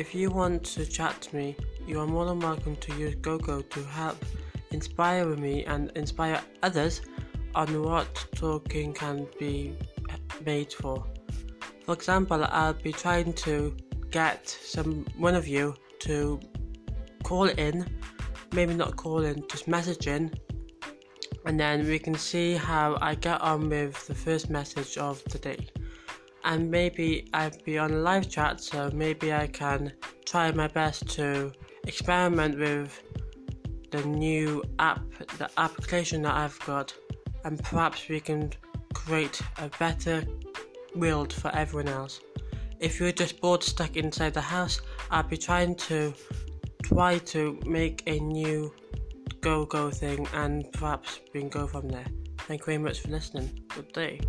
If you want to chat to me, you are more than welcome to use GoGo to help inspire me and inspire others on what talking can be made for. For example, I'll be trying to get some one of you to call in, maybe not call in, just message in, and then we can see how I get on with the first message of the day. And maybe I'll be on live chat, so maybe I can try my best to experiment with the new app, the application that I've got, and perhaps we can create a better world for everyone else. If you're just bored stuck inside the house, I'll be trying to try to make a new go go thing and perhaps we can go from there. Thank you very much for listening. Good day.